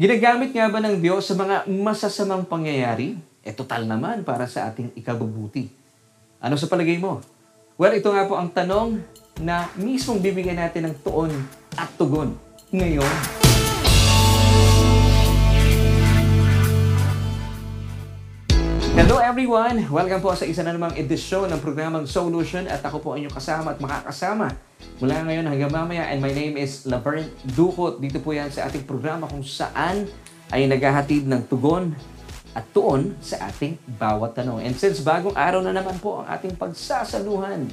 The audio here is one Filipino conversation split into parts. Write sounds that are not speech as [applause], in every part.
Ginagamit nga ba ng Diyos sa mga masasamang pangyayari? Eh total naman para sa ating ikabubuti. Ano sa palagay mo? Well, ito nga po ang tanong na mismong bibigyan natin ng tuon at tugon ngayon. Hello everyone! Welcome po sa isa na namang edisyon ng programang Solution at ako po ang inyong kasama at makakasama mula ngayon hanggang mamaya and my name is Laverne Dukot. Dito po yan sa ating programa kung saan ay naghahatid ng tugon at tuon sa ating bawat tanong. And since bagong araw na naman po ang ating pagsasaluhan,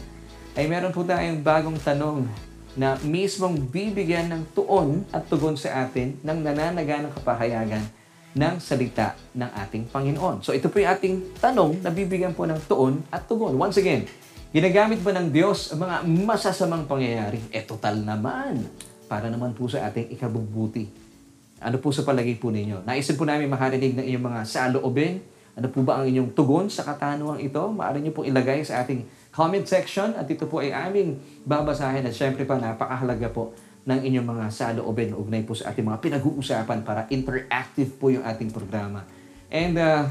ay meron po tayong bagong tanong na mismong bibigyan ng tuon at tugon sa atin ng nananaga ng kapahayagan ng salita ng ating Panginoon. So ito po yung ating tanong na bibigyan po ng tuon at tugon. Once again, ginagamit ba ng Diyos ang mga masasamang pangyayari? Eh total naman. Para naman po sa ating ikabubuti. Ano po sa palagay po ninyo? Naisin po namin makarinig ng inyong mga saloobin. Ano po ba ang inyong tugon sa katanungang ito? Maaari niyo pong ilagay sa ating comment section at ito po ay aming babasahin at syempre pa napakahalaga po ng inyong mga saloobin ugnay po sa ating mga pinag-uusapan para interactive po yung ating programa. And uh,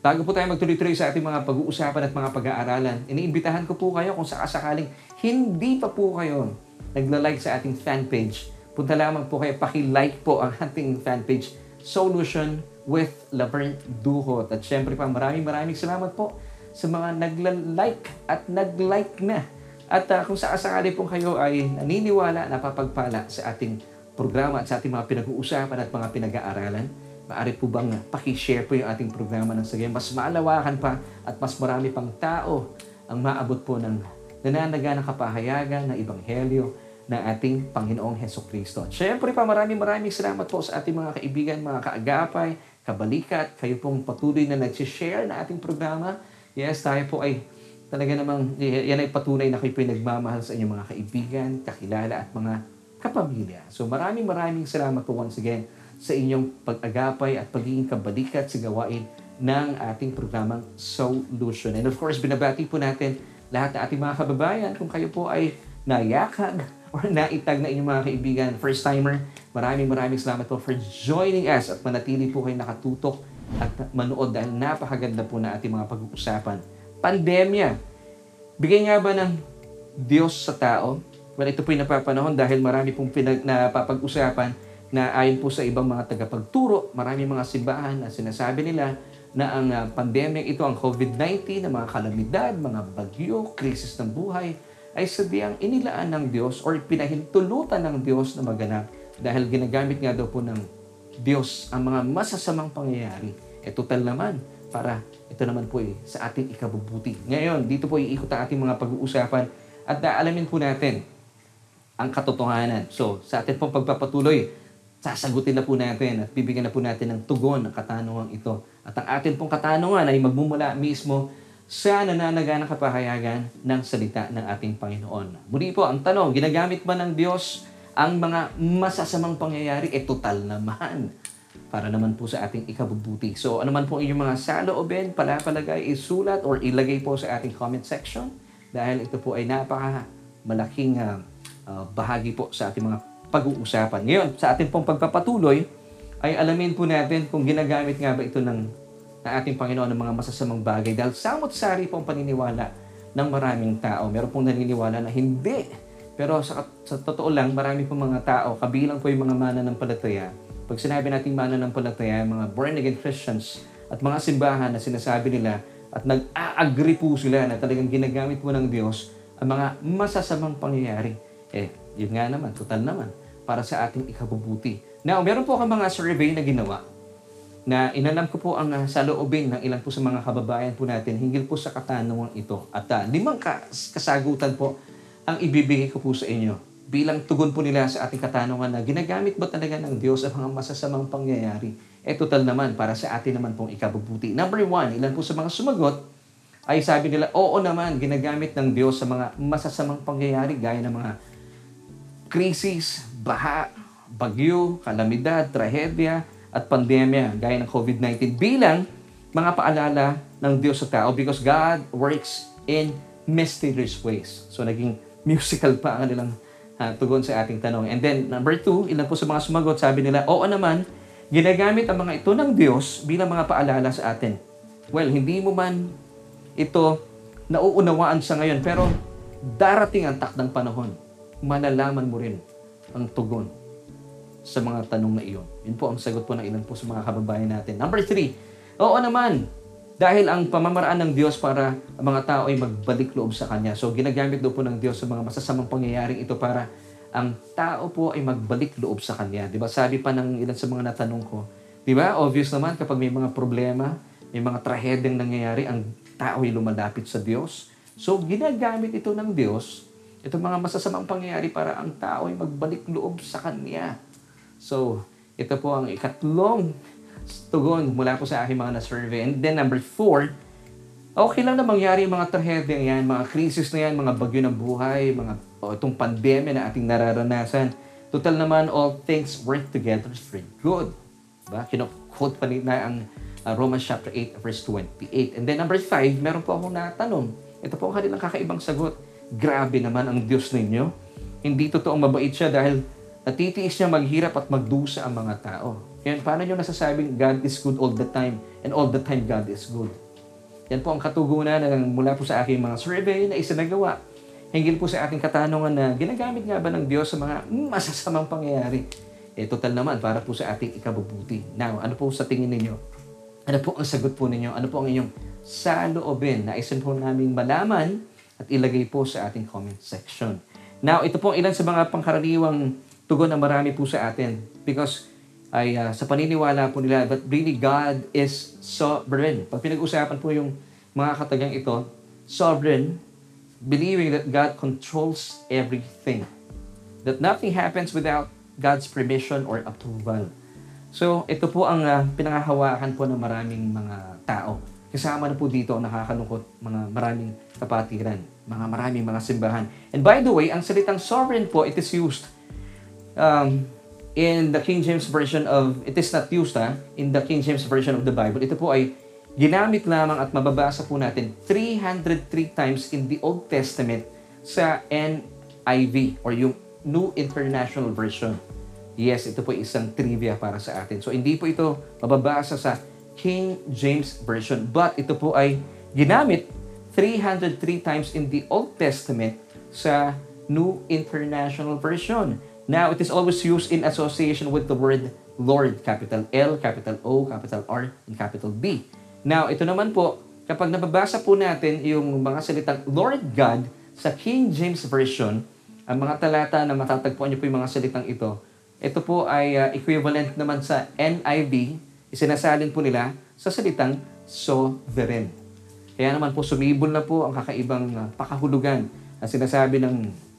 bago po tayo magtuloy-tuloy sa ating mga pag-uusapan at mga pag-aaralan, iniimbitahan ko po kayo kung sakasakaling hindi pa po kayo nagla-like sa ating fan page, punta lamang po kayo, paki-like po ang ating fan page, Solution with Laverne Duhot. At syempre pa, maraming maraming salamat po sa mga nagla-like at nag-like na at uh, kung sakasakali pong kayo ay naniniwala, napapagpala sa ating programa at sa ating mga pinag-uusapan at mga pinag-aaralan, maaari po bang pakishare po yung ating programa ng sige, mas maalawakan pa at mas marami pang tao ang maabot po ng nananaga ng kapahayagan ng Ebanghelyo ng ating Panginoong Heso Kristo. Siyempre pa maraming maraming salamat po sa ating mga kaibigan, mga kaagapay, kabalikat, kayo pong patuloy na nag-share na ating programa. Yes, tayo po ay talaga namang yan ay patunay na kayo pinagmamahal sa inyong mga kaibigan, kakilala at mga kapamilya. So maraming maraming salamat po once again sa inyong pag-agapay at pagiging kabalikat sa gawain ng ating programang Solution. And of course, binabati po natin lahat ng ating mga kababayan kung kayo po ay nayakag [laughs] or naitag na inyong mga kaibigan, first-timer, maraming maraming salamat po for joining us at manatili po kayo nakatutok at manood dahil napakaganda po na ating mga pag-uusapan pandemya. Bigay nga ba ng Diyos sa tao? Well, ito po yung napapanahon dahil marami pong pinag, napapag-usapan na ayon po sa ibang mga tagapagturo, marami mga simbahan na sinasabi nila na ang uh, pandemic ito, ang COVID-19, na mga kalamidad, mga bagyo, krisis ng buhay, ay sabiang inilaan ng Diyos or pinahintulutan ng Diyos na maganap dahil ginagamit nga daw po ng Diyos ang mga masasamang pangyayari. E total naman, para ito naman po eh, sa ating ikabubuti. Ngayon, dito po iikot ang ating mga pag-uusapan at alamin po natin ang katotohanan. So, sa ating pong pagpapatuloy, sasagutin na po natin at bibigyan na po natin ng tugon ang katanungan ito. At ang ating pong katanungan ay magmumula mismo sa nananaga ng kapahayagan ng salita ng ating Panginoon. Muli po, ang tanong, ginagamit ba ng Diyos ang mga masasamang pangyayari? Eh, total naman para naman po sa ating ikabubuti. So, ano man po inyong mga saloobin, palapalagay, isulat or ilagay po sa ating comment section dahil ito po ay napaka malaking uh, uh, bahagi po sa ating mga pag-uusapan. Ngayon, sa ating pong pagpapatuloy, ay alamin po natin kung ginagamit nga ba ito ng, ng ating Panginoon ng mga masasamang bagay dahil samot-sari po ang paniniwala ng maraming tao. Meron pong naniniwala na hindi. Pero sa, sa totoo lang, marami pong mga tao, kabilang po yung mga mana ng palataya, pag sinabi nating mananampalataya, mga born-again Christians at mga simbahan na sinasabi nila at nag-a-agree po sila na talagang ginagamit mo ng Diyos ang mga masasamang pangyayari. Eh, yun nga naman, total naman, para sa ating ikabubuti. Now, meron po akong mga survey na ginawa na inalam ko po ang uh, saloobin ng ilan po sa mga kababayan po natin hinggil po sa katanungan ito. At uh, limang kasagutan po ang ibibigay ko po sa inyo bilang tugon po nila sa ating katanungan na ginagamit ba talaga ng Diyos ang mga masasamang pangyayari? Eh total naman para sa atin naman pong ikabubuti. Number one, ilan po sa mga sumagot ay sabi nila, oo naman, ginagamit ng Diyos sa mga masasamang pangyayari gaya ng mga krisis, baha, bagyo, kalamidad, trahedya, at pandemya gaya ng COVID-19 bilang mga paalala ng Diyos sa tao because God works in mysterious ways. So naging musical pa ang kanilang uh, tugon sa ating tanong. And then, number two, ilan po sa mga sumagot, sabi nila, oo naman, Ginagamit ang mga ito ng Diyos bilang mga paalala sa atin. Well, hindi mo man ito nauunawaan sa ngayon, pero darating ang takdang panahon, malalaman mo rin ang tugon sa mga tanong na iyon. Yun po ang sagot po ng ilan po sa mga kababayan natin. Number three, oo naman, dahil ang pamamaraan ng Diyos para ang mga tao ay magbalik loob sa Kanya. So, ginagamit daw po ng Diyos sa mga masasamang pangyayaring ito para ang tao po ay magbalik loob sa Kanya. Di ba? Sabi pa ng ilan sa mga natanong ko, di ba? Obvious naman kapag may mga problema, may mga trahedyang nangyayari, ang tao ay lumalapit sa Diyos. So, ginagamit ito ng Diyos, itong mga masasamang pangyayari para ang tao ay magbalik loob sa Kanya. So, ito po ang ikatlong tugon mula po sa aking mga na-survey. And then number four, okay lang na mangyari yung mga trahedya yan, mga krisis na yan, mga bagyo ng buhay, mga o itong pandemya na ating nararanasan. Total naman, all things work together for good. Diba? Kino-quote pa na ang uh, Romans chapter 8 verse 28. And then number 5, meron po akong natanong. Ito po ang kanilang kakaibang sagot. Grabe naman ang Diyos ninyo. Hindi totoong mabait siya dahil natitiis niya maghirap at magdusa ang mga tao. Yan, paano nyo nasasabing God is good all the time and all the time God is good? Yan po ang katugunan ng mula po sa aking mga survey na isinagawa hinggil po sa ating katanungan na ginagamit nga ba ng Diyos sa mga masasamang pangyayari? Eh, total naman, para po sa ating ikabubuti. Now, ano po sa tingin ninyo? Ano po ang sagot po ninyo? Ano po ang inyong saloobin? Naisin po namin malaman at ilagay po sa ating comment section. Now, ito po ilan sa mga pangkaraniwang tugon na marami po sa atin because ay uh, sa paniniwala po nila that really God is sovereign. Pag pinag-usapan po yung mga katagang ito, sovereign believing that God controls everything. That nothing happens without God's permission or approval. So, ito po ang uh, pinangahawakan po ng maraming mga tao. Kasama na po dito ang nakakalungkot mga maraming kapatiran, mga maraming mga simbahan. And by the way, ang salitang sovereign po, it is used um, in the King James Version of, it is not used ha, in the King James Version of the Bible. Ito po ay ginamit lamang at mababasa po natin 303 times in the Old Testament sa NIV or yung New International Version. Yes, ito po isang trivia para sa atin. So hindi po ito mababasa sa King James Version but ito po ay ginamit 303 times in the Old Testament sa New International Version. Now, it is always used in association with the word Lord, capital L, capital O, capital R, and capital B. Now, ito naman po, kapag nababasa po natin yung mga salitang Lord God sa King James Version, ang mga talata na matatagpuan niyo po yung mga salitang ito, ito po ay uh, equivalent naman sa NIV, isinasalin po nila sa salitang sovereign. Kaya naman po sumibol na po ang kakaibang uh, pakahulugan na sinasabi ng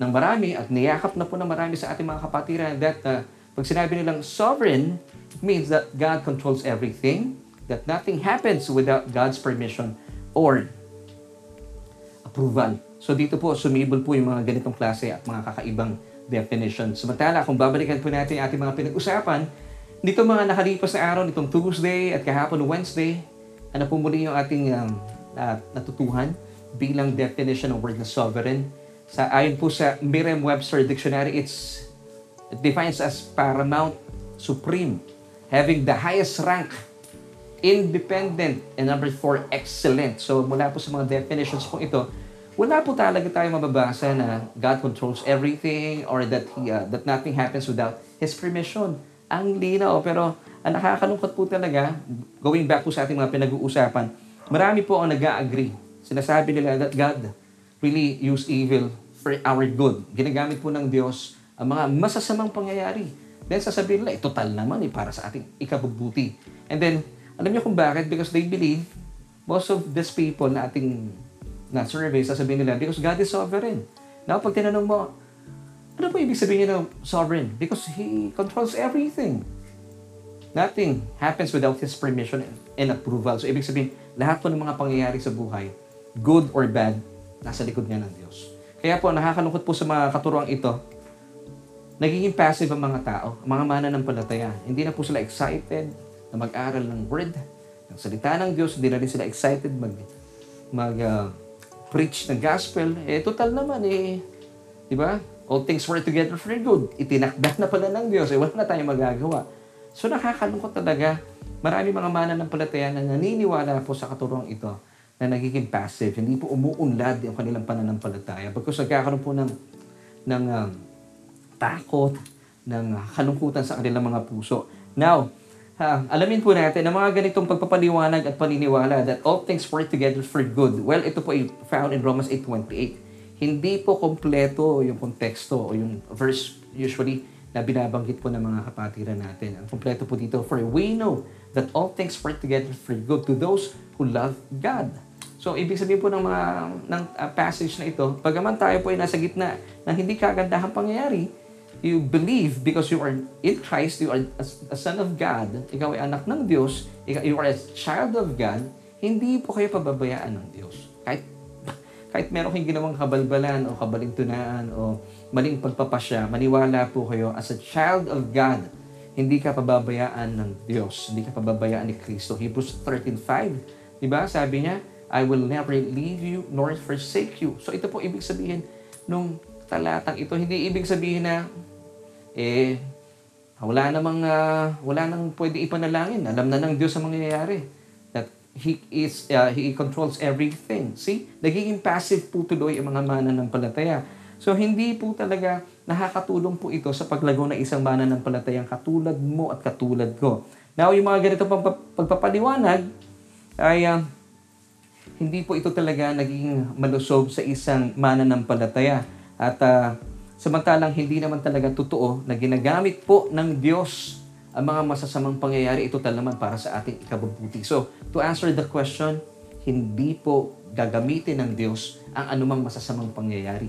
ng marami at niyakap na po ng marami sa ating mga kapatiran that uh, pag sinabi nilang sovereign, means that God controls everything, that nothing happens without God's permission or approval. So dito po, sumibol po yung mga ganitong klase at mga kakaibang definition. Samantala, kung babalikan po natin ating mga pinag-usapan, dito mga nakalipas na araw, nitong Tuesday at kahapon Wednesday, ano po muli yung ating um, uh, natutuhan bilang definition ng word na sovereign. Sa, ayon po sa Merriam-Webster Dictionary, it's, it defines as paramount, supreme, having the highest rank independent, and number four, excellent. So mula po sa mga definitions po ito, wala po talaga tayo mababasa na God controls everything or that he, uh, that nothing happens without His permission. Ang linaw, pero ang nakakalungkot po talaga, going back po sa ating mga pinag-uusapan, marami po ang nag-agree. Sinasabi nila that God really use evil for our good. Ginagamit po ng Diyos ang mga masasamang pangyayari. Then sasabihin nila, eh, total naman eh, para sa ating ikabubuti. And then, alam niyo kung bakit? Because they believe, most of these people na ating na survey, sasabihin nila, because God is sovereign. Now, pag tinanong mo, ano po ibig sabihin ng sovereign? Because He controls everything. Nothing happens without His permission and approval. So, ibig sabihin, lahat po ng mga pangyayari sa buhay, good or bad, nasa likod niya ng Diyos. Kaya po, nakakalungkot po sa mga katuruang ito, nagiging passive ang mga tao, ang mga mananampalataya. Hindi na po sila excited, na mag-aral ng word, ng salita ng Diyos, hindi na rin sila excited mag, mag uh, preach ng gospel. Eh, total naman eh, di ba? All things work together for good. Itinakda na pala ng Diyos. Eh, wala na tayong magagawa. So nakakalungkot talaga. Marami mga mananampalataya na naniniwala po sa katuruang ito na nagiging passive. Hindi po umuunlad yung kanilang pananampalataya. Pagkos nagkakaroon po ng, ng um, takot, ng kalungkutan sa kanilang mga puso. Now, ha, alamin po natin na mga ganitong pagpapaliwanag at paniniwala that all things work together for good. Well, ito po ay found in Romans 8.28. Hindi po kompleto yung konteksto o yung verse usually na binabanggit po ng mga kapatiran natin. Ang kompleto po dito, for we know that all things work together for good to those who love God. So, ibig sabihin po ng mga ng uh, passage na ito, pagaman tayo po ay nasa gitna ng hindi kagandahang pangyayari, you believe because you are in Christ, you are a, a son of God, ikaw ay anak ng Diyos, ikaw, you are a child of God, hindi po kayo pababayaan ng Diyos. Kahit, [laughs] kahit meron kayong ginawang kabalbalan o kabalintunaan o maling pagpapasya, maniwala po kayo as a child of God, hindi ka pababayaan ng Diyos, hindi ka pababayaan ni Kristo. Hebrews 13.5, di ba? Sabi niya, I will never leave you nor forsake you. So ito po ibig sabihin nung talatang ito, hindi ibig sabihin na eh, wala namang, uh, wala nang pwede ipanalangin. Alam na ng Diyos ang mangyayari. That He is, uh, He controls everything. See? Nagiging passive po tuloy ang mga mananampalataya. So, hindi po talaga nakakatulong po ito sa paglago ng isang mananampalatayang katulad mo at katulad ko. Now, yung mga ganito pang pagpapaliwanag ay uh, hindi po ito talaga naging malusog sa isang mananampalataya. At uh, Samantalang hindi naman talaga totoo na ginagamit po ng Diyos ang mga masasamang pangyayari, ito talaman para sa ating ikabubuti. So, to answer the question, hindi po gagamitin ng Diyos ang anumang masasamang pangyayari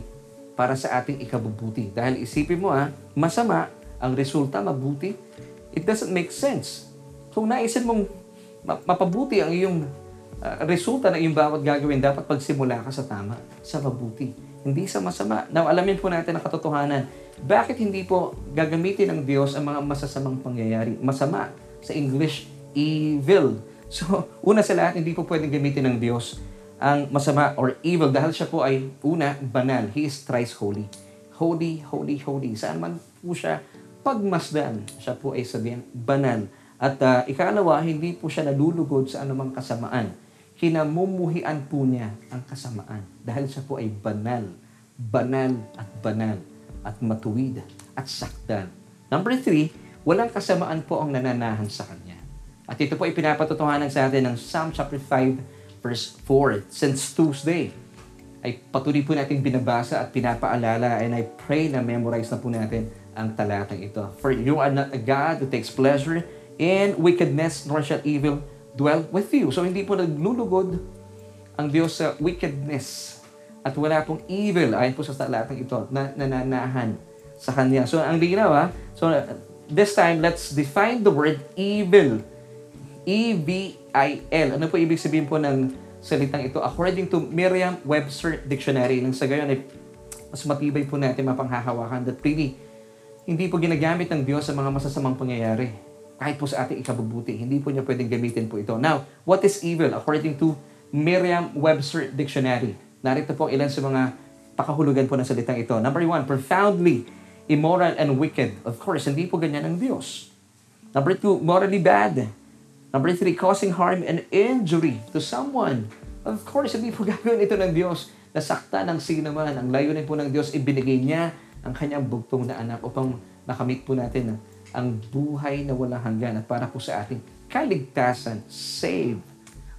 para sa ating ikabubuti. Dahil isipin mo ha, masama, ang resulta mabuti, it doesn't make sense. Kung naisin mong mapabuti ang iyong uh, resulta na iyong bawat gagawin, dapat pagsimula ka sa tama, sa mabuti. Hindi sa masama. Now, alamin po natin ang katotohanan. Bakit hindi po gagamitin ng Diyos ang mga masasamang pangyayari? Masama. Sa English, evil. [laughs] So, una sa lahat, hindi po pwedeng gamitin ng Diyos ang masama or evil dahil siya po ay una, banal. He is thrice holy. Holy, holy, holy. Saan man po siya pagmasdan, siya po ay sabihin banal. At uh, ikalawa, hindi po siya nalulugod sa anumang kasamaan kinamumuhian po niya ang kasamaan dahil siya po ay banal, banal at banal at matuwid at sakdan. Number three, walang kasamaan po ang nananahan sa Kanya. At ito po ipinapatotohanan sa atin ng Psalm chapter 5 verse 4. Since Tuesday, ay patuloy po natin binabasa at pinapaalala and I pray na memorize na po natin ang talatang ito. For you are not a God who takes pleasure in wickedness, nor shall evil dwell with you. So hindi po naglulugod ang Diyos sa wickedness at wala pong evil ayon po sa talatang ito na nananahan sa Kanya. So ang linaw ha. So this time, let's define the word evil. E-V-I-L. Ano po ibig sabihin po ng salitang ito? According to Merriam-Webster Dictionary, nang sa gayon ay mas matibay po natin mapanghahawakan that really hindi po ginagamit ng Diyos sa mga masasamang pangyayari kahit po sa ating ikabubuti. Hindi po niya pwedeng gamitin po ito. Now, what is evil? According to Merriam-Webster Dictionary. Narito po ilan sa mga pakahulugan po ng salitang ito. Number one, profoundly immoral and wicked. Of course, hindi po ganyan ang Diyos. Number two, morally bad. Number three, causing harm and injury to someone. Of course, hindi po [laughs] gagawin ito ng Diyos. Nasakta ng sino man. Ang layunin po ng Diyos, ibinigay niya ang kanyang bugtong na anak upang nakamit po natin ang buhay na walang hanggan at para po sa ating kaligtasan, save,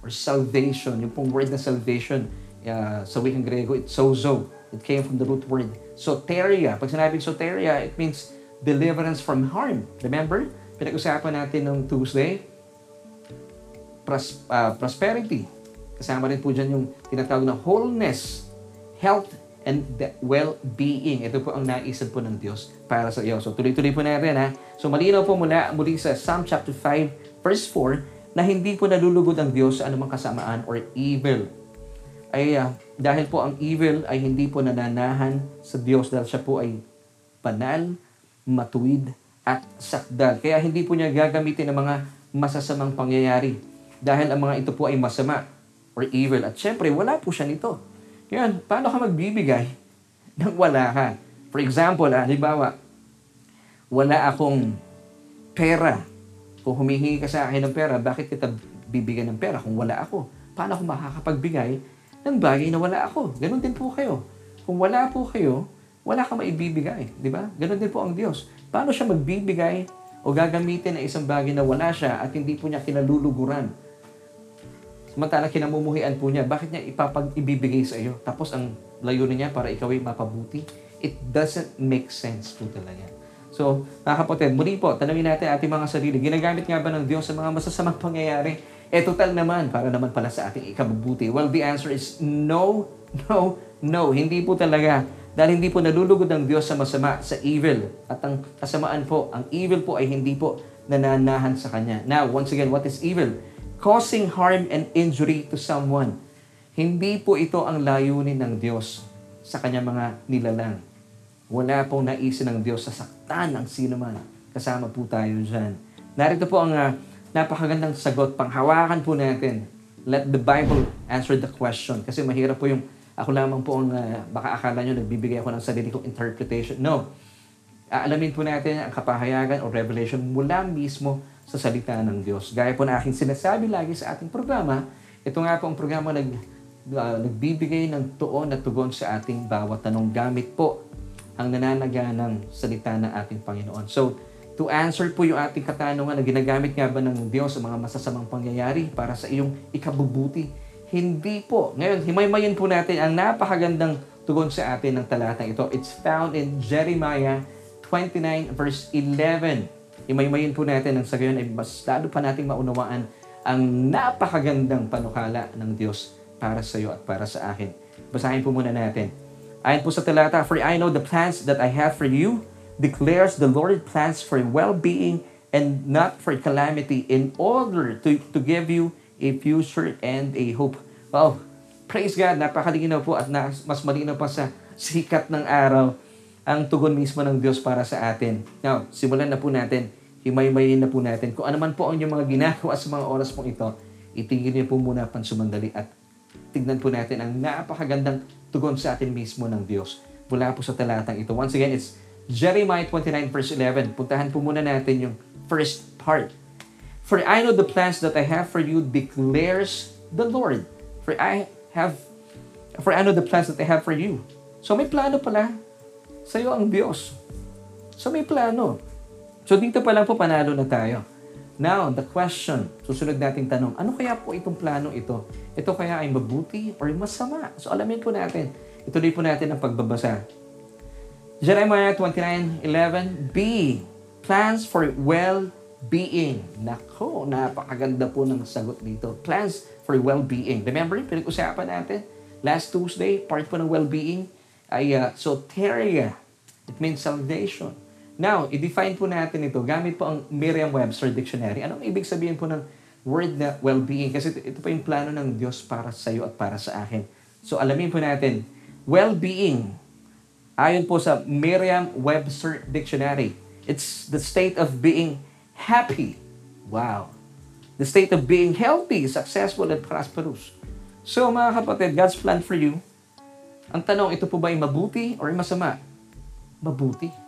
or salvation. Yung pong word na salvation, uh, sa wikang Grego, it's sozo. It came from the root word soteria. Pag sinabing soteria, it means deliverance from harm. Remember? Pinag-usapan natin nung Tuesday, pros, uh, prosperity. Kasama rin po dyan yung tinatawag na wholeness, health, and the well-being. Ito po ang naisip po ng Diyos para sa iyo. So tuloy-tuloy po natin ha. So malinaw po mula muli sa Psalm chapter 5 verse 4 na hindi po nalulugod ang Diyos sa anumang kasamaan or evil. Ay uh, dahil po ang evil ay hindi po nananahan sa Diyos dahil siya po ay banal, matuwid, at sakdal. Kaya hindi po niya gagamitin ang mga masasamang pangyayari dahil ang mga ito po ay masama or evil. At syempre, wala po siya nito. Yan, paano ka magbibigay nang wala ka? For example, ah, halimbawa, wala akong pera Kung humihingi ka sa akin ng pera, bakit kita bibigyan ng pera kung wala ako? Paano ako makakapagbigay ng bagay na wala ako? Ganon din po kayo. Kung wala po kayo, wala ka maibibigay. Di ba? Ganon din po ang Diyos. Paano siya magbibigay o gagamitin ng isang bagay na wala siya at hindi po niya kinaluluguran? Samantala kinamumuhian po niya, bakit niya ipapag ibibigay sa iyo? Tapos ang layunin niya para ikaw ay mapabuti? It doesn't make sense po talaga. So, mga kapatid, muli po, tanungin natin ating mga sarili, ginagamit nga ba ng Diyos sa mga masasamang pangyayari? Eh, total naman, para naman pala sa ating ikabubuti. Well, the answer is no, no, no. Hindi po talaga. Dahil hindi po nalulugod ng Diyos sa masama, sa evil. At ang kasamaan po, ang evil po ay hindi po nananahan sa Kanya. Now, once again, what is evil? Causing harm and injury to someone. Hindi po ito ang layunin ng Diyos sa Kanya mga nilalang. Wala pong naisin ng Diyos sa saktan ng sino man. Kasama po tayo dyan. Narito po ang uh, napakagandang sagot. Panghawakan po natin. Let the Bible answer the question. Kasi mahirap po yung ako lamang po ang uh, baka akala nyo nagbibigay ako ng sarili kong interpretation. No. Aalamin po natin ang kapahayagan o revelation mula mismo sa salita ng Diyos. Gaya po na aking sinasabi lagi sa ating programa, ito nga po ang programa nag, uh, nagbibigay ng tuon at tugon sa ating bawat tanong gamit po ang nananaga ng salita ng ating Panginoon. So, to answer po yung ating katanungan na ginagamit nga ba ng Diyos sa mga masasamang pangyayari para sa iyong ikabubuti? Hindi po. Ngayon, himaymayin po natin ang napakagandang tugon sa atin ng talatang ito. It's found in Jeremiah 29 verse 11. Himaymayin po natin ang sa gayon ay mas lalo pa nating maunawaan ang napakagandang panukala ng Diyos para sa iyo at para sa akin. Basahin po muna natin. Ayon po sa talata, For I know the plans that I have for you, declares the Lord plans for well-being and not for calamity in order to, to give you a future and a hope. Wow, praise God, napakalinaw po at na, mas malinaw pa sa sikat ng araw ang tugon mismo ng Diyos para sa atin. Now, simulan na po natin, himay-mayin na po natin. Kung ano man po ang inyong mga ginagawa sa mga oras pong ito, itigil niyo po muna pansumandali at tignan po natin ang napakagandang tugon sa atin mismo ng Diyos mula po sa talatang ito. Once again, it's Jeremiah 29 verse 11. Puntahan po muna natin yung first part. For I know the plans that I have for you declares the Lord. For I have for I know the plans that I have for you. So may plano pala sa iyo ang Diyos. So may plano. So dito pa lang po panalo na tayo. Now, the question, susunod nating tanong, ano kaya po itong planong ito? Ito kaya ay mabuti or masama? So alamin po natin. Ituloy po natin ang pagbabasa. Jeremiah 29:11 B. Plans for well-being. Nako, napakaganda po ng sagot dito. Plans for well-being. Remember, pinag-usapan natin last Tuesday, part po ng well-being ay uh, soteria. It means salvation. Now, i-define po natin ito gamit po ang Merriam-Webster Dictionary. Anong ibig sabihin po ng word na well-being? Kasi ito, po yung plano ng Diyos para sa iyo at para sa akin. So, alamin po natin, well-being, ayon po sa Merriam-Webster Dictionary, it's the state of being happy. Wow. The state of being healthy, successful, and prosperous. So, mga kapatid, God's plan for you, ang tanong, ito po ba ay mabuti or masama? Mabuti.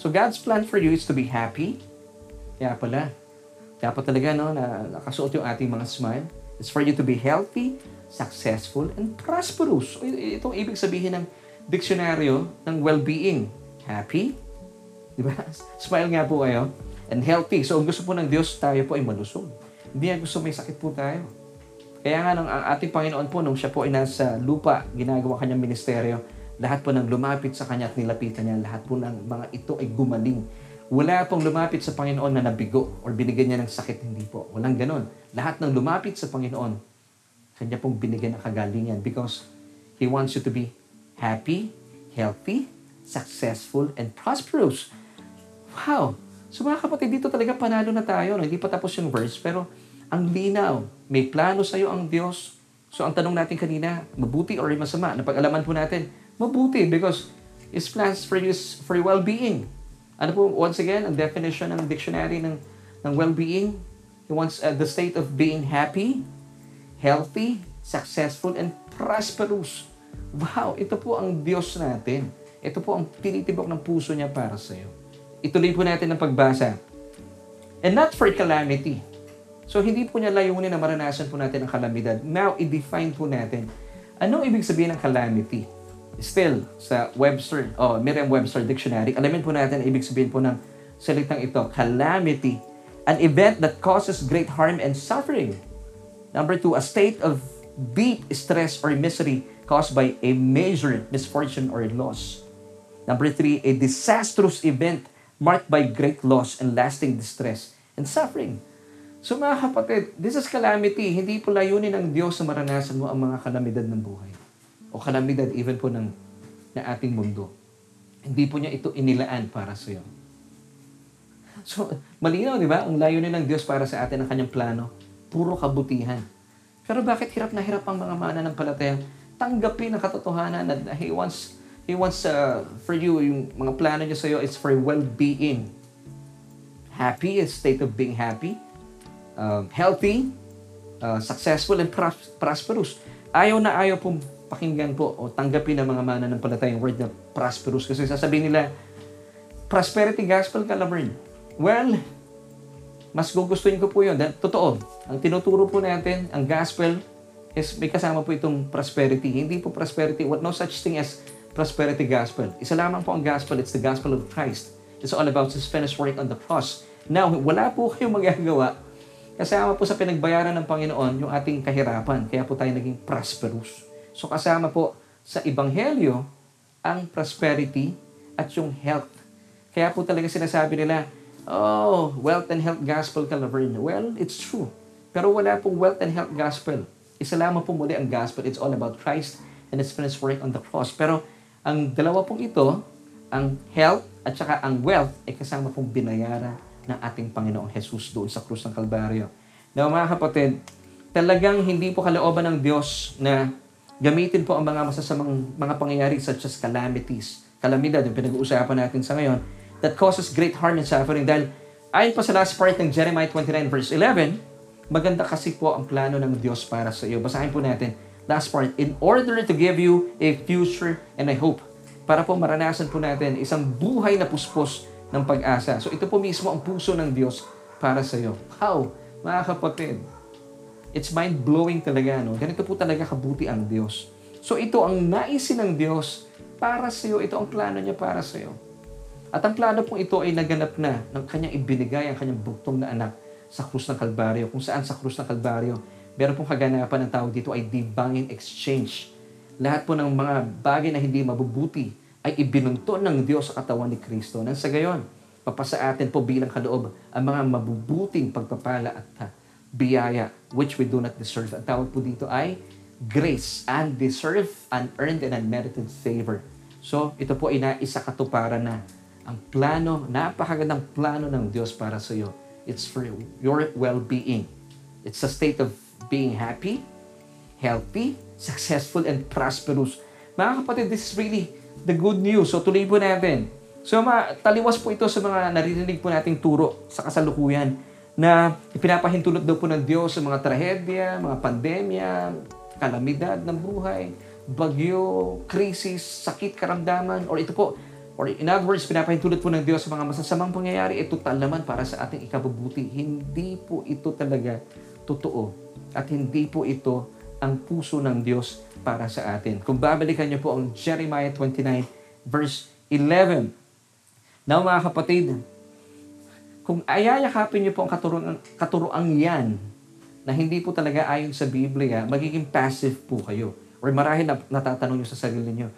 So God's plan for you is to be happy. Kaya pala, dapat talaga no, na nakasuot yung ating mga smile. It's for you to be healthy, successful, and prosperous. So, itong ibig sabihin ng diksyonaryo ng well-being. Happy, di ba? [laughs] Smile nga po kayo. And healthy. So, ang gusto po ng Diyos, tayo po ay malusog. Hindi niya gusto may sakit po tayo. Kaya nga, nung, ang ating Panginoon po, nung siya po ay nasa lupa, ginagawa kanyang ministeryo, lahat po ng lumapit sa Kanya at nilapitan niya, lahat po ng mga ito ay gumaling. Wala pong lumapit sa Panginoon na nabigo or binigyan niya ng sakit, hindi po. Walang ganon. Lahat ng lumapit sa Panginoon, Kanya pong binigyan ng kagalingan because He wants you to be happy, healthy, successful, and prosperous. Wow! So mga kapatid, dito talaga panalo na tayo. No? Hindi pa tapos yung verse, pero ang linaw. May plano sa iyo ang Diyos. So ang tanong natin kanina, mabuti or masama? Napag-alaman po natin, mabuti because His plans for you is for your well-being. Ano po, once again, ang definition ng dictionary ng, ng well-being, He wants uh, the state of being happy, healthy, successful, and prosperous. Wow, ito po ang Diyos natin. Ito po ang tinitibok ng puso niya para sa iyo. Ituloy po natin ang pagbasa. And not for calamity. So, hindi po niya layunin na maranasan po natin ang kalamidad. Now, i-define po natin, anong ibig sabihin ng calamity? Still, sa Webster, oh, Merriam-Webster Dictionary, alamin po natin ibig sabihin po ng salitang ito, calamity, an event that causes great harm and suffering. Number two, a state of deep stress or misery caused by a major misfortune or loss. Number three, a disastrous event marked by great loss and lasting distress and suffering. So mga kapatid, this is calamity. Hindi po layunin ng Diyos na maranasan mo ang mga kalamidad ng buhay. O kalamidad even po ng, na ating mundo. Hindi po niya ito inilaan para sa iyo. So, malinaw, di ba? Ang layunin ng Diyos para sa atin ang kanyang plano. Puro kabutihan. Pero bakit hirap na hirap ang mga mananampalataya tanggapin ang katotohanan na He wants, He wants uh, for you, yung mga plano niya sa iyo is for well-being. Happy, a state of being happy. Uh, healthy, uh, successful, and pros- prosperous. Ayaw na ayaw pong pakinggan po o tanggapin ng mga mananampalataya yung word na prosperous. Kasi sasabihin nila, prosperity gospel ka, Laverne. Well, mas gugustuhin ko po yun. Totoo, ang tinuturo po natin, ang gospel, is may kasama po itong prosperity. Hindi po prosperity, what no such thing as prosperity gospel. Isa lamang po ang gospel, it's the gospel of Christ. It's all about His finished work on the cross. Now, wala po [laughs] kayong magagawa kasama po sa pinagbayaran ng Panginoon yung ating kahirapan. Kaya po tayo naging prosperous. So kasama po sa Ebanghelyo ang prosperity at yung health. Kaya po talaga sinasabi nila, oh, wealth and health gospel ka, Laverne. Well, it's true. Pero wala pong wealth and health gospel. Isa lamang po muli ang gospel. It's all about Christ and His finished work on the cross. Pero ang dalawa pong ito, ang health at saka ang wealth, ay kasama pong binayaran ng ating Panginoong Jesus doon sa krus ng Kalbaryo. Now mga kapatid, talagang hindi po kalooban ng Diyos na gamitin po ang mga masasamang mga pangyayari such as calamities, kalamidad, yung pinag-uusapan natin sa ngayon, that causes great harm and suffering. Dahil ayon pa sa last part ng Jeremiah 29 verse 11, Maganda kasi po ang plano ng Diyos para sa iyo. Basahin po natin. Last part. In order to give you a future and a hope. Para po maranasan po natin isang buhay na puspos ng pag-asa. So ito po mismo ang puso ng Diyos para sa iyo. How? Mga kapatid, it's mind-blowing talaga. No? Ganito po talaga kabuti ang Diyos. So ito ang naisin ng Diyos para sa iyo. Ito ang plano niya para sa iyo. At ang plano pong ito ay naganap na ng kanyang ibinigay ang kanyang buktong na anak sa krus ng Kalbaryo. Kung saan sa krus ng Kalbaryo, meron pong kaganapan ng tawag dito ay divine exchange. Lahat po ng mga bagay na hindi mabubuti ay ibinunto ng Diyos sa katawan ni Kristo. Nang sa gayon, papasa atin po bilang kaloob ang mga mabubuting pagpapala at biyaya which we do not deserve. Ang tawag po dito ay grace, undeserved, unearned, and unmerited favor. So, ito po ay naisa katuparan na ang plano, napakagandang plano ng Diyos para sa iyo It's for your well-being. It's a state of being happy, healthy, successful, and prosperous. Mga kapatid, this is really the good news. So tuloy po natin. So ma, taliwas po ito sa mga naririnig po nating turo sa kasalukuyan na ipinapahintulot daw po ng Diyos sa mga trahedya, mga pandemya, kalamidad ng buhay, bagyo, krisis, sakit, karamdaman, or ito po, Or in other words, pinapahintulot po ng Diyos sa mga masasamang pangyayari, ito total naman para sa ating ikabubuti. Hindi po ito talaga totoo. At hindi po ito ang puso ng Diyos para sa atin. Kung babalikan niyo po ang Jeremiah 29 verse 11. Now mga kapatid, kung ayayakapin niyo po ang katuruan, katuruan yan na hindi po talaga ayon sa Biblia, magiging passive po kayo. Or marahil na, natatanong niyo sa sarili niyo,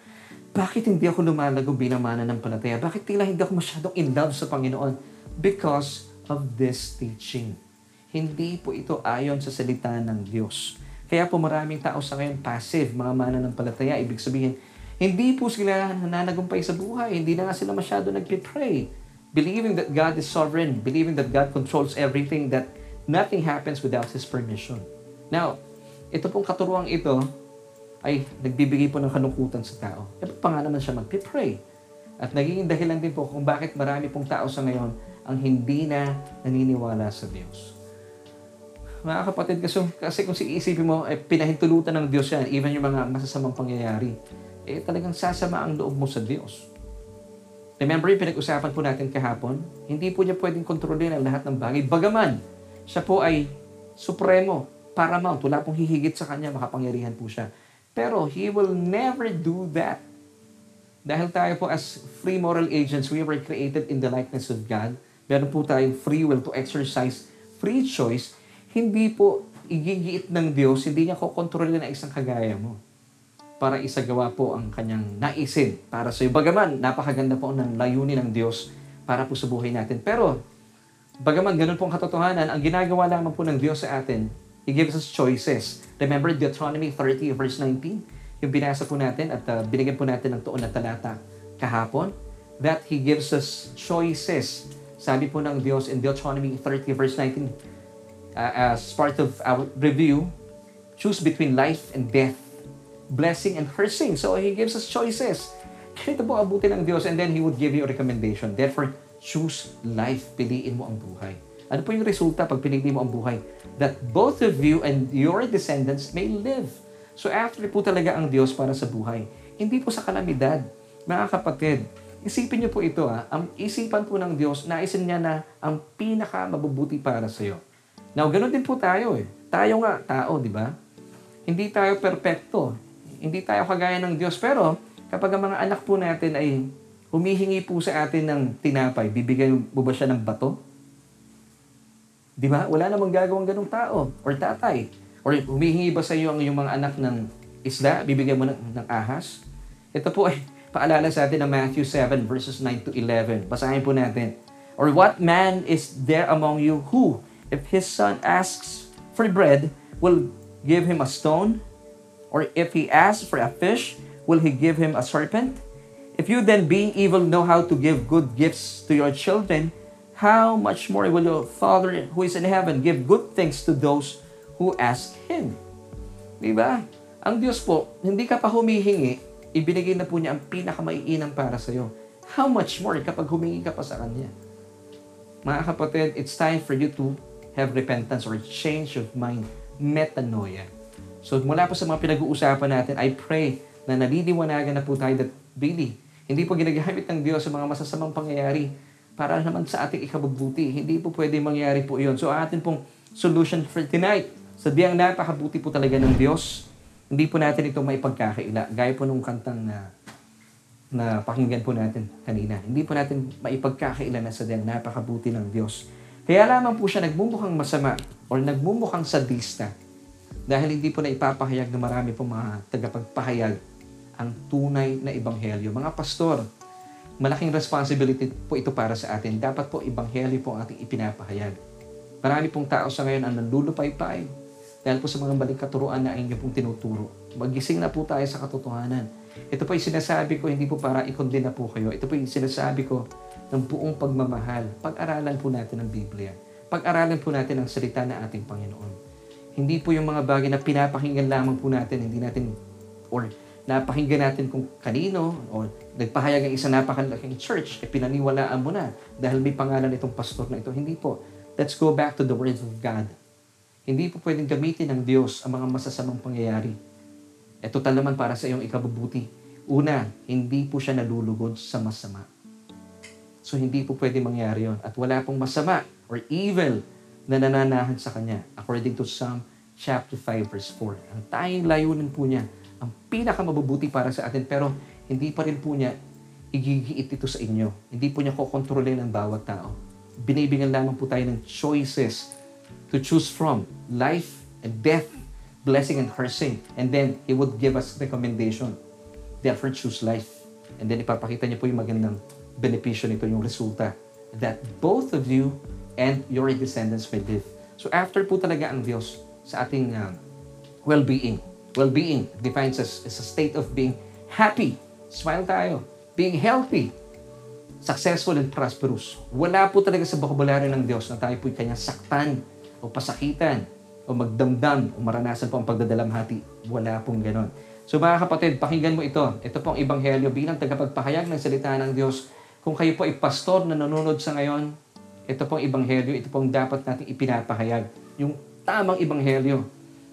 bakit hindi ako lumalago bilang mananampalataya? Bakit tila hindi ako masyadong in love sa Panginoon? Because of this teaching. Hindi po ito ayon sa salita ng Diyos. Kaya po maraming tao sa ngayon passive, mga mananampalataya. Ibig sabihin, hindi po sila nananagumpay sa buhay. Hindi na nga sila masyado nagpipray. Believing that God is sovereign, believing that God controls everything, that nothing happens without His permission. Now, ito pong katuruang ito, ay nagbibigay po ng kalungkutan sa tao. E pa nga naman siya magpipray? At naging dahilan din po kung bakit marami pong tao sa ngayon ang hindi na naniniwala sa Diyos. Mga kapatid, kasi, kasi kung iisipin mo, eh, pinahintulutan ng Diyos yan, even yung mga masasamang pangyayari, eh talagang sasama ang loob mo sa Diyos. Remember yung pinag-usapan po natin kahapon? Hindi po niya pwedeng kontrolin ang lahat ng bagay. Bagaman, siya po ay supremo, paramount, wala pong hihigit sa kanya, makapangyarihan po siya. Pero He will never do that. Dahil tayo po as free moral agents, we were created in the likeness of God. Meron po tayong free will to exercise free choice. Hindi po igigiit ng Diyos, hindi niya kokontrolin na isang kagaya mo para isagawa po ang kanyang naisin para sa iyo. Bagaman, napakaganda po ng layunin ng Diyos para po sa buhay natin. Pero, bagaman ganun po ang katotohanan, ang ginagawa lamang po ng Diyos sa atin, He gives us choices. Remember Deuteronomy 30 verse 19? Yung binasa po natin at uh, binigyan po natin ng tuon na talata kahapon. That He gives us choices. Sabi po ng Diyos in Deuteronomy 30 verse 19, uh, as part of our review, choose between life and death blessing and cursing. So He gives us choices. Ito po abutin ng Diyos and then He would give you a recommendation. Therefore, choose life. Piliin mo ang buhay. Ano po yung resulta pag pinili mo ang buhay? That both of you and your descendants may live. So after po talaga ang Diyos para sa buhay. Hindi po sa kalamidad. Mga kapatid, isipin niyo po ito ha. Ang isipan po ng Diyos, naisin niya na ang pinaka mabubuti para sa iyo. Now, ganun din po tayo eh. Tayo nga, tao, di ba? Hindi tayo perpekto. Hindi tayo kagaya ng Diyos. Pero kapag ang mga anak po natin ay humihingi po sa atin ng tinapay, bibigyan mo ba siya ng bato? Di ba? Wala namang gagawang ganong tao or tatay. Or humihingi ba sa iyo ang iyong mga anak ng isda, bibigyan mo ng, ng ahas? Ito po ay paalala sa atin ng Matthew 7 verses 9 to 11. Basahin po natin. Or what man is there among you who, if his son asks for bread, will give him a stone? Or if he asks for a fish, will he give him a serpent? If you then, being evil, know how to give good gifts to your children, how much more will your Father who is in heaven give good things to those who ask Him? Diba? Ang Diyos po, hindi ka pa humihingi, ibinigay na po niya ang pinakamaiinam para sa iyo. How much more kapag humingi ka pa sa Kanya? Mga kapatid, it's time for you to have repentance or change of mind, metanoia. So mula po sa mga pinag-uusapan natin, I pray na naliliwanagan na po tayo that really, hindi po ginagamit ng Diyos sa mga masasamang pangyayari para naman sa ating ikabubuti. Hindi po pwede mangyari po iyon. So atin pong solution for tonight, sa diyang napakabuti po talaga ng Diyos, hindi po natin ito maipagkakaila. Gaya po nung kantang na na pakinggan po natin kanina. Hindi po natin maipagkakaila na sa diyang napakabuti ng Diyos. Kaya lamang po siya nagmumukhang masama or nagmumukhang sadista dahil hindi po na ipapahayag ng marami pong mga tagapagpahayag ang tunay na ebanghelyo. Mga pastor, malaking responsibility po ito para sa atin. Dapat po ebanghelyo po ang ating ipinapahayag. Marami pong tao sa ngayon ang nalulupay-pay dahil po sa mga maling katuruan na inyo pong tinuturo. Magising na po tayo sa katotohanan. Ito po yung sinasabi ko, hindi po para ikondin na po kayo. Ito po yung sinasabi ko ng buong pagmamahal. Pag-aralan po natin ang Biblia. Pag-aralan po natin ang salita ng ating Panginoon. Hindi po yung mga bagay na pinapakinggan lamang po natin, hindi natin, or napakinggan natin kung kanino, o nagpahayag ang isang napakalaking church, e pinaniwalaan mo na dahil may pangalan itong pastor na ito. Hindi po. Let's go back to the words of God. Hindi po pwedeng gamitin ng Diyos ang mga masasamang pangyayari. E total naman para sa iyong ikabubuti. Una, hindi po siya nalulugod sa masama. So hindi po pwede mangyari yon At wala pong masama or evil na nananahan sa Kanya according to Psalm chapter 5 verse 4. Ang tayong layunin po niya, ang pinakamabubuti para sa atin, pero hindi pa rin po niya igigiit ito sa inyo. Hindi po niya kokontrolin ang bawat tao. Binibigyan lamang po tayo ng choices to choose from life and death, blessing and cursing. And then, He would give us recommendation. Therefore, choose life. And then, ipapakita niya po yung magandang benepisyo nito, yung resulta. That both of you and your descendants may live. So after po talaga ang Diyos sa ating uh, well-being. Well-being defines as, as a state of being happy. Smile tayo. Being healthy. Successful and prosperous. Wala po talaga sa bokabularyo ng Diyos na tayo po'y kanyang saktan o pasakitan o magdamdam o maranasan po ang pagdadalamhati. Wala pong ganon. So mga kapatid, pakinggan mo ito. Ito pong ebanghelyo bilang tagapagpahayag ng salita ng Diyos. Kung kayo po ay pastor na nanonood sa ngayon, ito pong ebanghelyo, ito pong dapat nating ipinapahayag. Yung tamang ebanghelyo.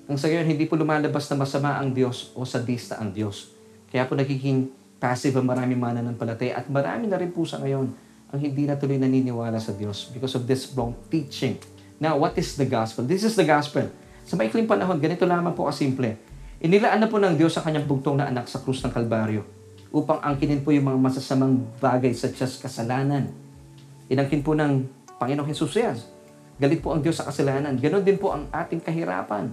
Ang sa gayon, hindi po lumalabas na masama ang Diyos o sadista ang Diyos. Kaya po nagiging passive ang marami mananampalataya at marami na rin po sa ngayon ang hindi na tuloy naniniwala sa Diyos because of this wrong teaching. Now, what is the gospel? This is the gospel. Sa maikling panahon, ganito lamang po kasimple. Inilaan na po ng Diyos sa kanyang bugtong na anak sa krus ng Kalbaryo upang angkinin po yung mga masasamang bagay such as kasalanan. Inangkin po ng Panginoong Jesus yan. Galit po ang Diyos sa kasalanan. Ganon din po ang ating kahirapan.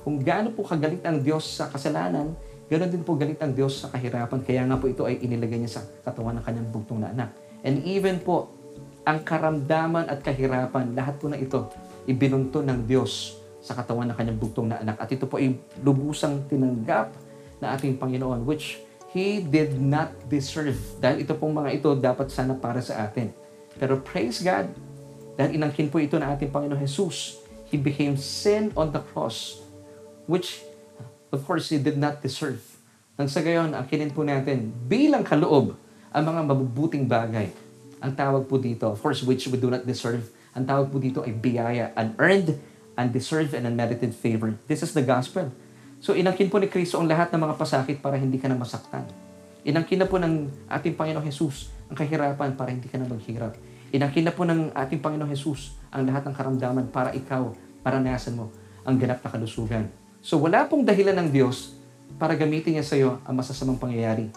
Kung gaano po kagalit ang Diyos sa kasalanan, ganon din po galit ang Diyos sa kahirapan. Kaya nga po ito ay inilagay niya sa katawan ng kanyang bugtong na anak. And even po, ang karamdaman at kahirapan, lahat po na ito, ibinunto ng Diyos sa katawan ng kanyang bugtong na anak. At ito po ay lubusang tinanggap na ating Panginoon, which He did not deserve. Dahil ito pong mga ito dapat sana para sa atin. Pero praise God, dahil inangkin po ito ng ating Panginoon Jesus, He became sin on the cross, which, of course, He did not deserve. Nang sa gayon, angkinin po natin, bilang kaloob, ang mga mabubuting bagay. Ang tawag po dito, of course, which we do not deserve, ang tawag po dito ay biyaya, unearned undeserved and unmerited favor. This is the gospel. So inangkin po ni Kristo ang lahat ng mga pasakit para hindi ka na masaktan. Inangkin na po ng ating Panginoong Jesus ang kahirapan para hindi ka na maghirap. Inangkin na po ng ating Panginoong Jesus ang lahat ng karamdaman para ikaw, maranasan mo ang ganap na kalusugan. So wala pong dahilan ng Diyos para gamitin niya sa iyo ang masasamang pangyayari.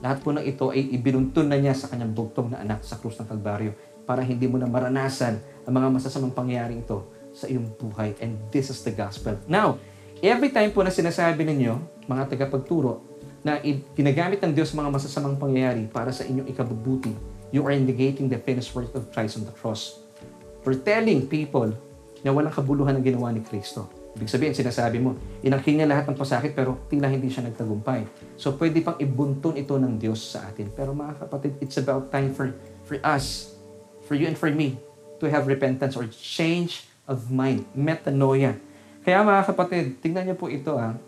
Lahat po ng ito ay ibinuntun na niya sa kanyang bugtong na anak sa krus ng Kalbaryo para hindi mo na maranasan ang mga masasamang pangyayari ito sa iyong buhay. And this is the gospel. Now, every time po na sinasabi ninyo, mga tagapagturo, na ginagamit ng Diyos mga masasamang pangyayari para sa inyong ikabubuti, you are negating the finished work of Christ on the cross. We're telling people na walang kabuluhan ang ginawa ni Kristo. Ibig sabihin, sinasabi mo, inangkin niya lahat ng pasakit pero tila hindi siya nagtagumpay. So, pwede pang ibuntun ito ng Diyos sa atin. Pero mga kapatid, it's about time for, for us, for you and for me, to have repentance or change of mind, metanoia. Kaya mga kapatid, tingnan niyo po ito ah.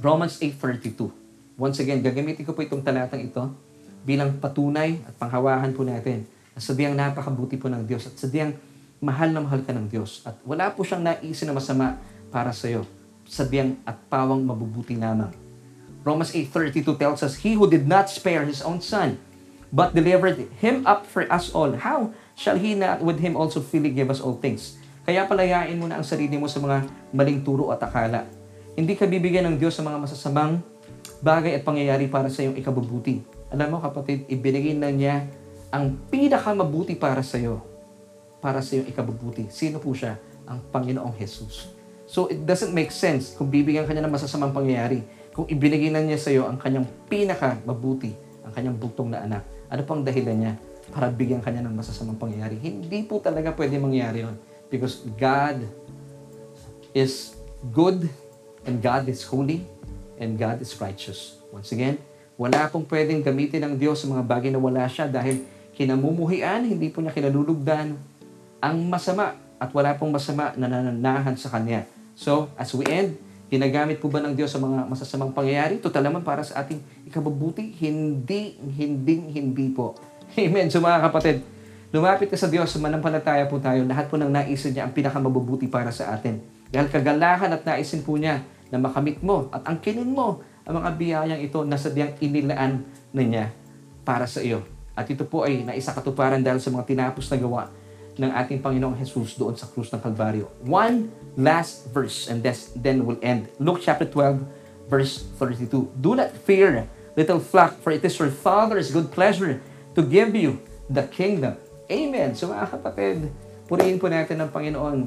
Romans 8.32. Once again, gagamitin ko po itong talatang ito bilang patunay at panghawakan po natin na sadyang napakabuti po ng Diyos at sadyang mahal na mahal ka ng Diyos. At wala po siyang naisin na masama para sa iyo. Sadyang at pawang mabubuti lamang. Romans 8.32 tells us, He who did not spare His own Son, but delivered Him up for us all, how shall He not with Him also freely give us all things? Kaya palayain mo na ang sarili mo sa mga maling turo at akala. Hindi ka bibigyan ng Diyos sa mga masasamang bagay at pangyayari para sa iyong ikabubuti. Alam mo kapatid, ibinigay na niya ang pinakamabuti para sa iyo. Para sa iyong ikabubuti. Sino po siya? Ang Panginoong Jesus. So it doesn't make sense kung bibigyan ka niya ng masasamang pangyayari. Kung ibinigay na niya sa iyo ang kanyang pinakamabuti, ang kanyang bugtong na anak. Ano pang dahilan niya para bigyan kanya ng masasamang pangyayari? Hindi po talaga pwede mangyari yon Because God is good and God is holy and God is righteous. Once again, wala pong pwedeng gamitin ng Diyos sa mga bagay na wala siya dahil kinamumuhian, hindi po niya kinalulugdan ang masama at wala pong masama na nananahan sa Kanya. So, as we end, ginagamit po ba ng Diyos sa mga masasamang pangyayari? Total naman para sa ating ikabubuti? Hindi, hindi, hindi po. Amen. So mga kapatid, Lumapit ka sa Diyos, manampalataya po tayo. Lahat po ng naisin niya ang pinakamabubuti para sa atin. Dahil kagalahan at naisin po niya na makamit mo at angkinin mo ang mga biyayang ito na sadyang inilaan na niya para sa iyo. At ito po ay naisakatuparan dahil sa mga tinapos na gawa ng ating Panginoong Jesus doon sa krus ng Kalbaryo. One last verse and then we'll end. Luke chapter 12 verse 32. Do not fear, little flock, for it is your Father's good pleasure to give you the kingdom. Amen. So mga kapatid, purihin po natin ng Panginoon.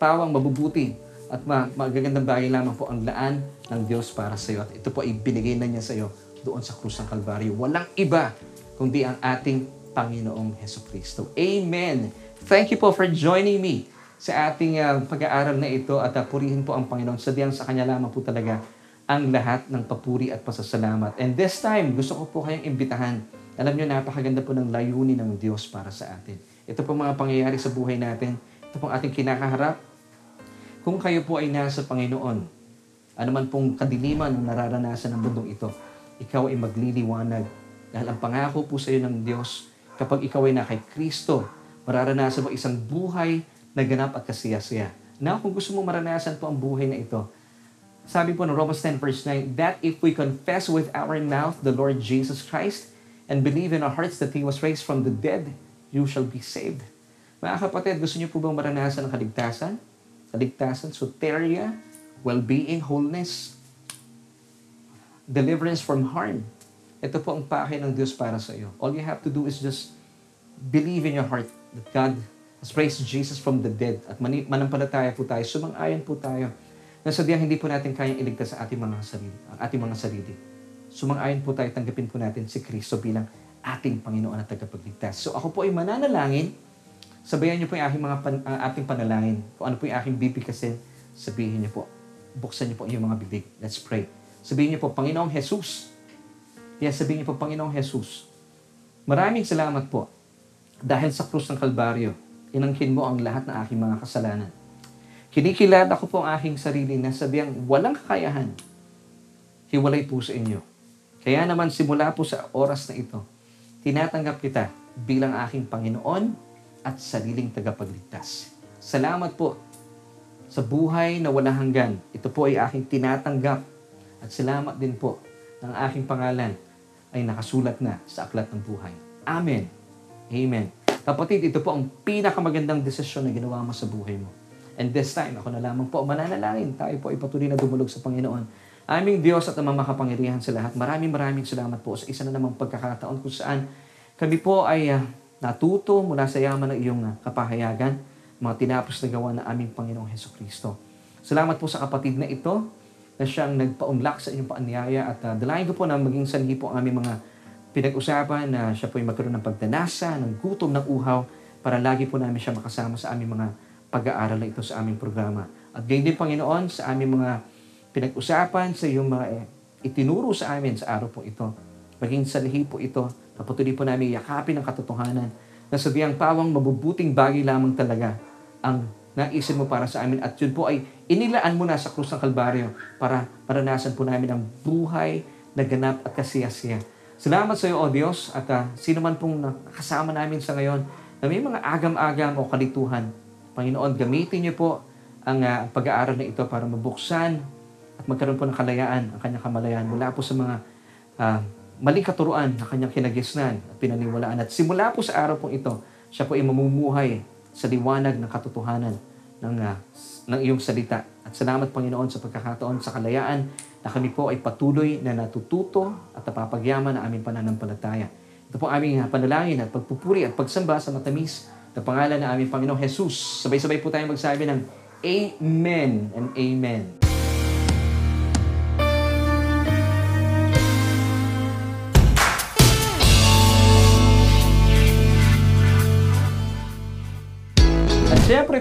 Pawang mabubuti at magagandang bagay lamang po ang laan ng Diyos para sa iyo. At ito po ay binigay na niya sa iyo doon sa krus ng Kalbaryo. Walang iba kundi ang ating Panginoong Heso Kristo. Amen. Thank you po for joining me sa ating uh, pag-aaral na ito at uh, purihin po ang Panginoon. Sadyang sa Kanya lamang po talaga ang lahat ng papuri at pasasalamat. And this time, gusto ko po kayong imbitahan alam nyo, napakaganda po ng layunin ng Diyos para sa atin. Ito po mga pangyayari sa buhay natin. Ito pong ating kinakaharap. Kung kayo po ay nasa Panginoon, ano man pong kadiliman ng nararanasan ng mundong ito, ikaw ay magliliwanag. Dahil ang pangako po sa iyo ng Diyos, kapag ikaw ay na kay Kristo, mararanasan mo isang buhay na ganap at kasiyasiya. Now, kung gusto mo maranasan po ang buhay na ito, sabi po ng Romans 10 verse 9, that if we confess with our mouth the Lord Jesus Christ and believe in our hearts that He was raised from the dead, you shall be saved. Mga kapatid, gusto niyo po bang maranasan ang kaligtasan? Kaligtasan, soteria, well-being, wholeness, deliverance from harm. Ito po ang pake ng Diyos para sa iyo. All you have to do is just believe in your heart that God has raised Jesus from the dead at manampalataya po tayo, sumang-ayon po tayo na sadyang hindi po natin kayang iligtas sa ating mga sarili, ang ating mga sarili. Sumang-ayon po tayo, tanggapin po natin si Kristo bilang ating Panginoon at tagapagligtas. So ako po ay mananalangin, sabayan niyo po yung aking mga pan, uh, ating panalangin. Kung ano po yung aking bibigkasin, sabihin niyo po. Buksan niyo po yung mga bibig. Let's pray. Sabihin niyo po, Panginoong Jesus. Yes, sabihin niyo po, Panginoong Jesus. Maraming salamat po dahil sa krus ng Kalbaryo, inangkin mo ang lahat ng aking mga kasalanan Kinikilala ko po ang aking sarili na sabihang walang kakayahan. Hiwalay po sa inyo. Kaya naman simula po sa oras na ito, tinatanggap kita bilang aking Panginoon at sariling tagapagligtas. Salamat po sa buhay na walang hanggan. Ito po ay aking tinatanggap at salamat din po ng aking pangalan ay nakasulat na sa aklat ng buhay. Amen. Amen. Kapatid, ito po ang pinakamagandang desisyon na ginawa mo sa buhay mo. And this time, ako na lamang po mananalangin. Tayo po ay patuloy na dumulog sa Panginoon. Aming Diyos at namang makapangyarihan sa lahat. Maraming maraming salamat po sa isa na namang pagkakataon kung saan kami po ay uh, natuto mula sa yaman ng iyong uh, kapahayagan, mga tinapos na gawa ng aming Panginoong Heso Kristo. Salamat po sa kapatid na ito na siyang nagpaunlak sa inyong paanyaya at uh, dalayan ko po na maging sanhi po ang aming mga pinag-usapan na siya po ay magkaroon ng pagdanasa, ng gutom, ng uhaw para lagi po namin siya makasama sa aming mga pag-aaral na ito sa aming programa. At gayon din, Panginoon, sa aming mga pinag-usapan, sa iyong mga eh, itinuro sa amin sa araw po ito. Maging sa lihi po ito, napatuloy po namin yakapin ang katotohanan na sabihang pawang mabubuting bagay lamang talaga ang naisin mo para sa amin. At yun po ay inilaan mo na sa krus ng Kalbaryo para maranasan po namin ang buhay na ganap at kasiyasiya. Salamat sa iyo, O Diyos, at uh, sino man pong nakasama namin sa ngayon na may mga agam-agam o kalituhan, Panginoon, gamitin niyo po ang uh, pag-aaral na ito para mabuksan at magkaroon po ng kalayaan ang kanyang kamalayan mula po sa mga uh, maling katuruan na kanyang kinagisnan at pinaniwalaan. At simula po sa araw pong ito, siya po ay mamumuhay sa liwanag ng katotohanan ng, uh, ng iyong salita. At salamat Panginoon sa pagkakataon sa kalayaan na kami po ay patuloy na natututo at napapagyaman na aming pananampalataya. Ito po aming panalangin at pagpupuri at pagsamba sa matamis sa pangalan ng aming Panginoong Jesus, sabay-sabay po tayo magsabi ng Amen and Amen.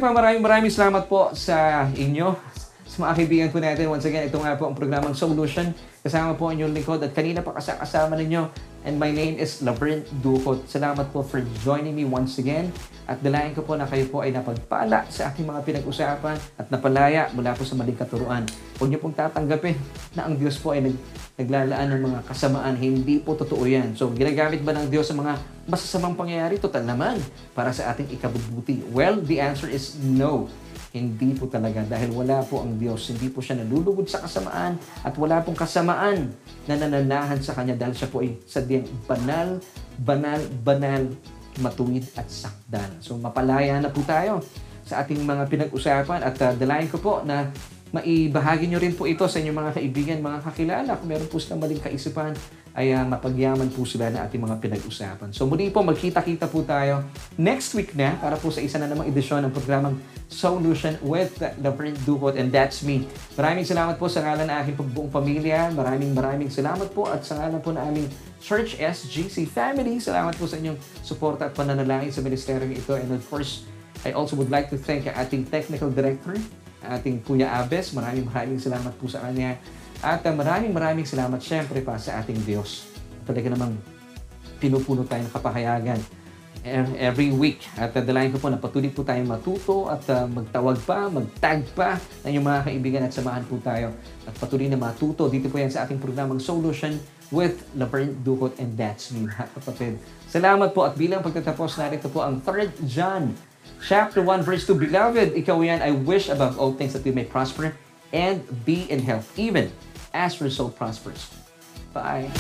Pa maraming maraming salamat po sa inyo sa mga kaibigan po natin. Once again, ito nga po ang programang Solution. Kasama po ang inyong lingkod at kanina pa kasama ninyo. And my name is Laverne Ducot. Salamat po for joining me once again. At dalayan ko po na kayo po ay napagpala sa aking mga pinag-usapan at napalaya mula po sa maling katuruan. Huwag niyo pong tatanggapin na ang Diyos po ay nag, naglalaan ng mga kasamaan. Hindi po totoo yan. So, ginagamit ba ng Diyos sa mga masasamang pangyayari? Total naman para sa ating ikabubuti. Well, the answer is no. Hindi po talaga dahil wala po ang Diyos. Hindi po siya nalulugod sa kasamaan at wala pong kasamaan na nananahan sa Kanya dahil siya po ay sadyang banal, banal, banal, matuwid at sakdal. So mapalaya na po tayo sa ating mga pinag-usapan at uh, dalayan ko po na maibahagi nyo rin po ito sa inyong mga kaibigan, mga kakilala. Kung meron po silang maling kaisipan, ay uh, mapagyaman po sila na ating mga pinag-usapan. So muli po, magkita-kita po tayo next week na para po sa isa na namang edisyon ng programang Solution with Laverne Duhot and that's me. Maraming salamat po sa ngalan ng aking buong pamilya. Maraming maraming salamat po at sa ngalan po ng aming Church SGC family. Salamat po sa inyong suporta at pananalangin sa ministeryo ito. And of course, I also would like to thank ating technical director, ating Kuya Abes. Maraming maraming salamat po sa kanya at uh, maraming maraming salamat syempre pa sa ating Diyos. Talaga namang pinupuno tayo ng kapahayagan every week. At uh, dalayan ko po na patuloy po tayong matuto at uh, magtawag pa, magtag pa ng inyong mga kaibigan at samahan po tayo. At patuloy na matuto. Dito po yan sa ating programang Solution with Laverne Ducot and That's Me, mga kapatid. Salamat po at bilang pagtatapos natin ito po ang 3 John chapter 1 verse 2. Beloved, ikaw yan, I wish above all things that you may prosper and be in health, even as result prospers. Bye.